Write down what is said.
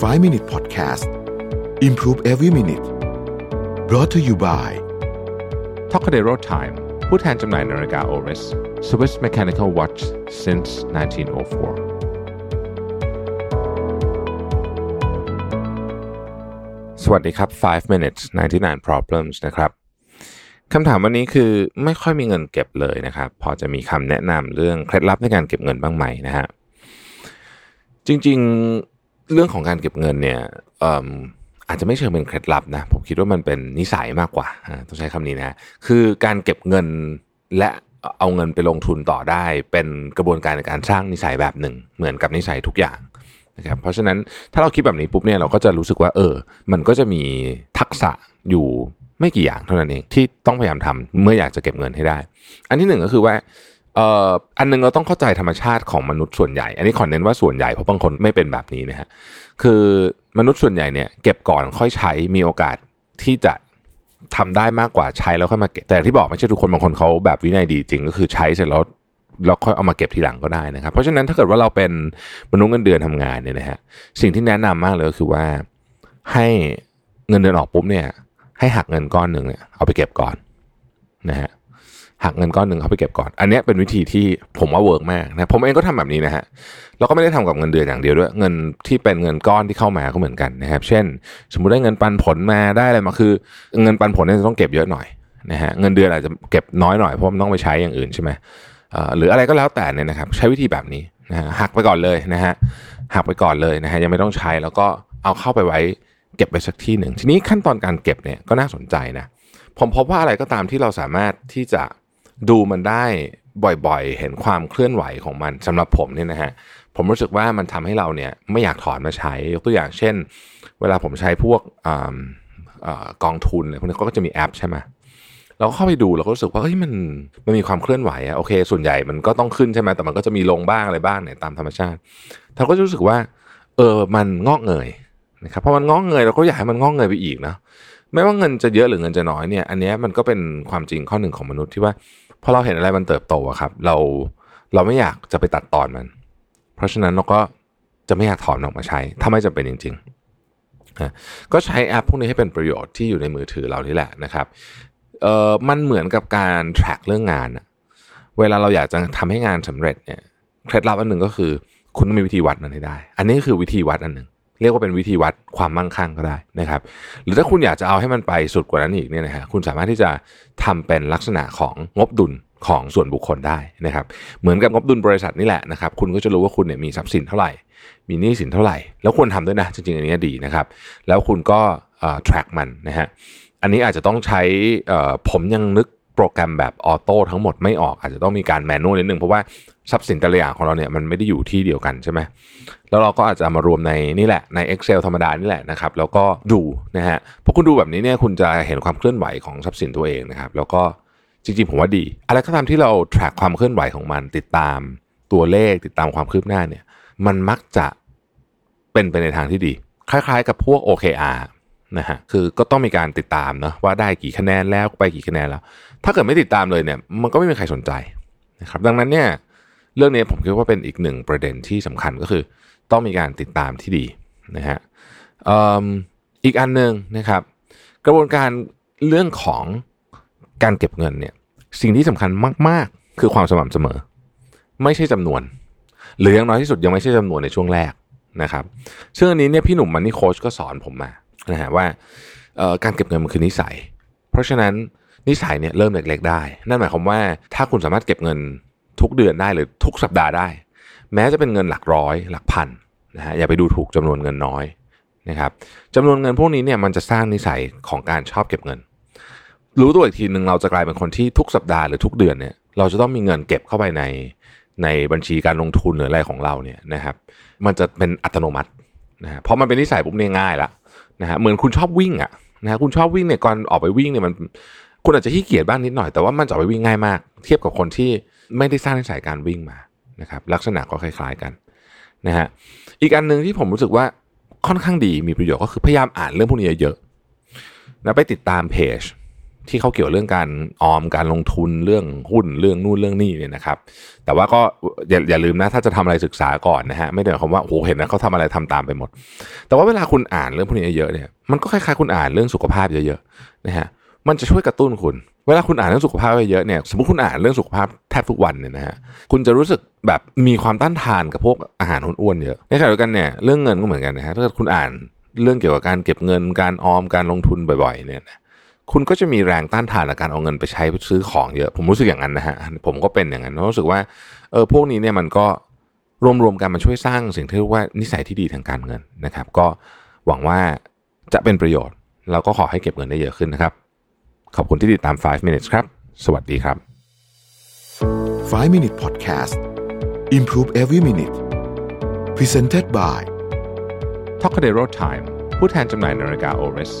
5 Minute Podcast Improve Every Minute brought to you by t o c a d e r o Time ผู้แทนจำหน่ายนาฬิกา Oris Swiss Mechanical Watch since 1904 สวัสดีครับ 5 minutes 99 problems นะครับคำถามวันนี้คือไม่ค่อยมีเงินเก็บเลยนะครับ พอจะมีคำแนะนำเรื่องเคล็ดลับในการเก็บเงินบ้างไหมนะฮะจริงๆ เรื่องของการเก็บเงินเนี่ยอาจจะไม่เชิงเป็นเคล็ดลับนะผมคิดว่ามันเป็นนิสัยมากกว่าต้องใช้คำนี้นะคือการเก็บเงินและเอาเงินไปลงทุนต่อได้ เป็นกระบวนการในการสร้างนิสัยแบบหนึ่ง เหมือนกับนิสัยทุกอย่างนะครับเพราะฉะนั้นถ้าเราคิดแบบนี้ปุ๊บเนี่ยเราก็จะรู้สึกว่า เออ มันก็จะมีทักษะอยู่ไม่กี่อย่างเท่านั้นเองที่ต้องพยายามทำเมื่ออยากจะเก็บเงินให้ได้ อันที่หนึ่งก็คือว่า อันนึงเราต้องเข้าใจธรรมชาติของมนุษย์ส่วนใหญ่ อันนี้ขอเน้นว่าส่วนใหญ่เพราะบางคนไม่เป็นแบบนี้นะฮะคือมนุษย์ส่วนใหญ่เนี่ยเก็บก่อนค่อยใช้มีโอกาสที่จะทำได้มากกว่าใช้แล้วค่อยมาเก็บ แต่ที่บอกไม่ใช่ทุกคนบางคนเขาแบบวินัยดีจริงก็คือใช้เสร็จแล้วแล้วค่อยเอามาเก็บทีหลังก็ได้นะครับ เพราะฉะนั้นถ้าเกิดว่าเราเป็นมนุษย์เงินเดือนทำงานเนี่ยนะฮะสิ่งที่แนะนำมากเลยก็คือว่าให้เงินเดือนออกปุ๊บเนี่ย ให้หักเงินก้อนหนึ่งเนี่ยเอาไปเก็บก่อนนะฮะ หักเงินก้อนหนึ่งเขาไปเก็บก่อน อันนี้เป็นวิธีที่ผมว่าเวิร์กมากนะผมเองก็ทำแบบนี้นะฮะแล้วก็ไม่ได้ทำกับเงินเดือนอย่างเดียวด้วยเงินที่เป็นเงินก้อนที่เข้ามาก็เหมือนกันนะครับ เช่น สมมุติได้เงินปันผลมาได้อะไรมาคือ เงินปันผลเนี่ยจะต้องเก็บเยอะหน่อยนะฮะเงินเดือนอาจจะเก็บน้อยหน่อยเพราะมันต้องไปใช้อย่างอื่นใช่ไหมหรืออะไรก็แล้วแต่เนี่ยนะครับ ใช้วิธีแบบนี้นะฮะหักไปก่อนเลยนะฮะหักไปก่อนเลยนะฮะยังไม่ต้องใช้แล้วก็เอาเข้าไปไว้เก็บไปสักที่หนึ่งทีนี้ขั้นตอนการเก็บเนี่ยก็น่าสนใจนะผมพบว่าอะไรก็ตามที่เราสามารถที่จะ ดูมันได้บ่อยๆ เห็นความเคลื่อนไหวของมันสำหรับผมเนี่ยนะฮะผมรู้สึกว่ามันทำให้เราเนี่ยไม่อยากถอนมาใช้ยกตัวอย่างเช่น เวลาผมใช้พวกอกองทุนอะไรพวกนี้ก็จะมีแอปใช่ไหมเราก็เข้าไปดูเราก็รู้สึกว่าเฮ้ยมันมันมีความเคลื่อนไหวอะโอเค ส่วนใหญ่มันก็ต้องขึ้นใช่ไหมแต่มันก็จะมีลงบ้างอะไรบ้างเนี่ยตามธรรมชาติเราก็รู้สึกว่า เออมันงอกเงยนะครับเพราะมันงอกเงยเราก็อยากให้มันงอกเงยไปอีกนะไม่ว่าเงินจะเยอะหรือเงินจะน้อยเนี่ย อันนี้มันก็เป็นความจริงข้อหนึ่งของมนุษย์ที่ว่า พอเราเห็นอะไรมันเติบโตอะครับ เราเราไม่อยากจะไปตัดตอนมัน เพราะฉะนั้นเราก็จะไม่อยากถอนออกมาใช้ ถ้าไม่จำเป็นจริงๆก็ใช้แอปพวกนี้ให้เป็นประโยชน์ที่อยู่ในมือถือเรานี่แหละนะครับเอ่อมันเหมือนกับการ track เรื่องงานเวลาเราอยากจะทำให้งานสำเร็จเนี่ยเคล็ดลับอันหนึ่งก็คือ คุณต้องมีวิธีวัดมันให้ได้ อันนี้คือวิธีวัดอันหนึ่ง เรียกว่าเป็นวิธีวัดความมั่งคั่งก็ได้นะครับ หรือถ้าคุณอยากจะเอาให้มันไปสุดกว่านั้นอีกเนี่ยนะฮะคุณสามารถที่จะทำเป็นลักษณะของงบดุลของส่วนบุคคลได้นะครับ เหมือนกับงบดุลบริษัทนี่แหละนะครับ คุณก็จะรู้ว่าคุณเนี่ยมีทรัพย์สินเท่าไหร่ มีหนี้สินเท่าไหร่ แล้วควรทำด้วยนะ จริงๆอันนี้ดีนะครับ แล้วคุณก็ track มันนะฮะ อันนี้อาจจะต้องใช้ผมยังนึก โปรแกรมแบบออโต้ทั้งหมดไม่ออกอาจจะต้องมีการแมนนวลนิดนึงเพราะว่าทรัพย์สินแต่ละอย่างของเราเนี่ยมันไม่ได้อยู่ที่เดียวกันใช่ไหมแล้วเราก็อาจจะมารวมในนี่แหละใน Excel ธรรมดานี่แหละนะครับแล้วก็ดูนะฮะพอคุณดูแบบนี้เนี่ยคุณจะเห็นความเคลื่อนไหวของทรัพย์สินตัวเองนะครับแล้วก็จริงๆผมว่าดี อะไรก็ตามที่เรา track ความเคลื่อนไหวของมันติดตามตัวเลขติดตามความคืบหน้าเนี่ยมันมักจะเป็นไปในทางที่ดี คล้ายๆ กับพวก OKR นะฮะคือก็ต้องมีการติดตามนะว่าได้กี่คะแนนแล้วไปกี่คะแนนแล้ว ถ้าเกิดไม่ติดตามเลยเนี่ยมันก็ไม่มีใครสนใจนะครับดังนั้นเนี่ยเรื่องนี้ผมคิดว่าเป็นอีกหนึ่งประเด็นที่สำคัญก็คือ ต้องมีการติดตามที่ดีนะฮะอีกอันหนึ่งนะครับ กระบวนการเรื่องของการเก็บเงินเนี่ยสิ่งที่สำคัญมาก ๆ คือความสม่ำเสมอ ไม่ใช่จำนวน หรืออย่างน้อยที่สุดยังไม่ใช่จำนวนในช่วงแรกนะครับซึ่อนนี้เนี่ยพี่หนุ่มมันนี่โค้ชก็สอนผมมา นะฮะว่าการเก็บเงินมันคือนิสัย เพราะฉะนั้นนิสัยเนี่ยเริ่มเล็กๆได้ นั่นหมายความว่าถ้าคุณสามารถเก็บเงินทุกเดือนได้หรือทุกสัปดาห์ได้ แม้จะเป็นเงินหลักร้อย หลักพันนะฮะอย่าไปดูถูกจำนวนเงินน้อยนะครับจำนวนเงินพวกนี้เนี่ยมันจะสร้างนิสัยของการชอบเก็บเงิน รู้ตัวอีกทีหนึ่งเราจะกลายเป็นคนที่ทุกสัปดาห์หรือทุกเดือนเนี่ยเราจะต้องมีเงินเก็บเข้าไปในในบัญชีการลงทุนหรืออะไรของเราเนี่ยนะครับ มันจะเป็นอัตโนมัตินะฮะเพราะมันเป็นนิสัยปุ๊บเนี่ยง่ายละ นะฮะเหมือนคุณชอบวิ่งอะนะคุณชอบวิ่งเนี่ยก่อนออกไปวิ่งเนี่ยมันคุณอาจจะขี้เกียจบ้างนิดหน่อยแต่ว่ามันจะไปวิ่งง่ายมาก เทียบกับคนที่ไม่ได้สร้างนิสัยการวิ่งมานะครับลักษณะก็คล้ายๆกันนะฮะอีกอันหนึ่งที่ผมรู้สึกว่าค่อนข้างดีมีประโยชน์ก็คือพยายามอ่านเรื่องพวกนี้เยอะๆนะไปติดตามเพจ ที่เขาเกี่ยวเรื่องการออมการลงทุนเรื่องหุ้นเรื่องนู่นเรื่องนี่เนี่ยนะครับ แต่ว่าก็อย่าอย่าลืมนะถ้าจะทำอะไรศึกษาก่อนนะฮะไม่ได้หมายความว่าโอ้โหเห็นนะเขาทำอะไรทำตามไปหมด แต่ว่าเวลาคุณอ่านเรื่องพวกนี้เยอะเนี่ยมันก็คล้ายๆคุณอ่านเรื่องสุขภาพเยอะๆนะฮะมันจะช่วยกระตุ้นคุณ เวลาคุณอ่านเรื่องสุขภาพไปเยอะเนี่ยสมมติคุณอ่านเรื่องสุขภาพแทบทุกวันเนี่ยนะฮะคุณจะรู้สึกแบบมีความต้านทานกับพวกอาหารอ้วนๆเยอะในขณะเดียวกันเนี่ยเรื่องเงินก็เหมือนกันนะฮะถ้าคุณอ่านเรื่องเกี่ยวกับการเก็บเงินการออมการลงทุนบ่อยๆเนี่ยนะ คุณก็จะมีแรงต้านทานในการเอาเงินไปใช้ซื้อของเยอะ ผมรู้สึกอย่างนั้นนะฮะผมก็เป็นอย่างนั้นรู้สึกว่าเออพวกนี้เนี่ยมันก็รวมๆกันมันช่วยสร้างสิ่งที่เรียกว่านิสัยที่ดีทางการเงินนะครับ ก็หวังว่าจะเป็นประโยชน์แล้วก็ขอให้เก็บเงินได้เยอะขึ้นนะครับ ขอบคุณที่ติดตาม 5 minutes ครับ สวัสดีครับ 5 Minute Podcast Improve Every Minute Presented by t o c a d e r o Time ผู้แทนจำหน่ายนาฬิกา Oris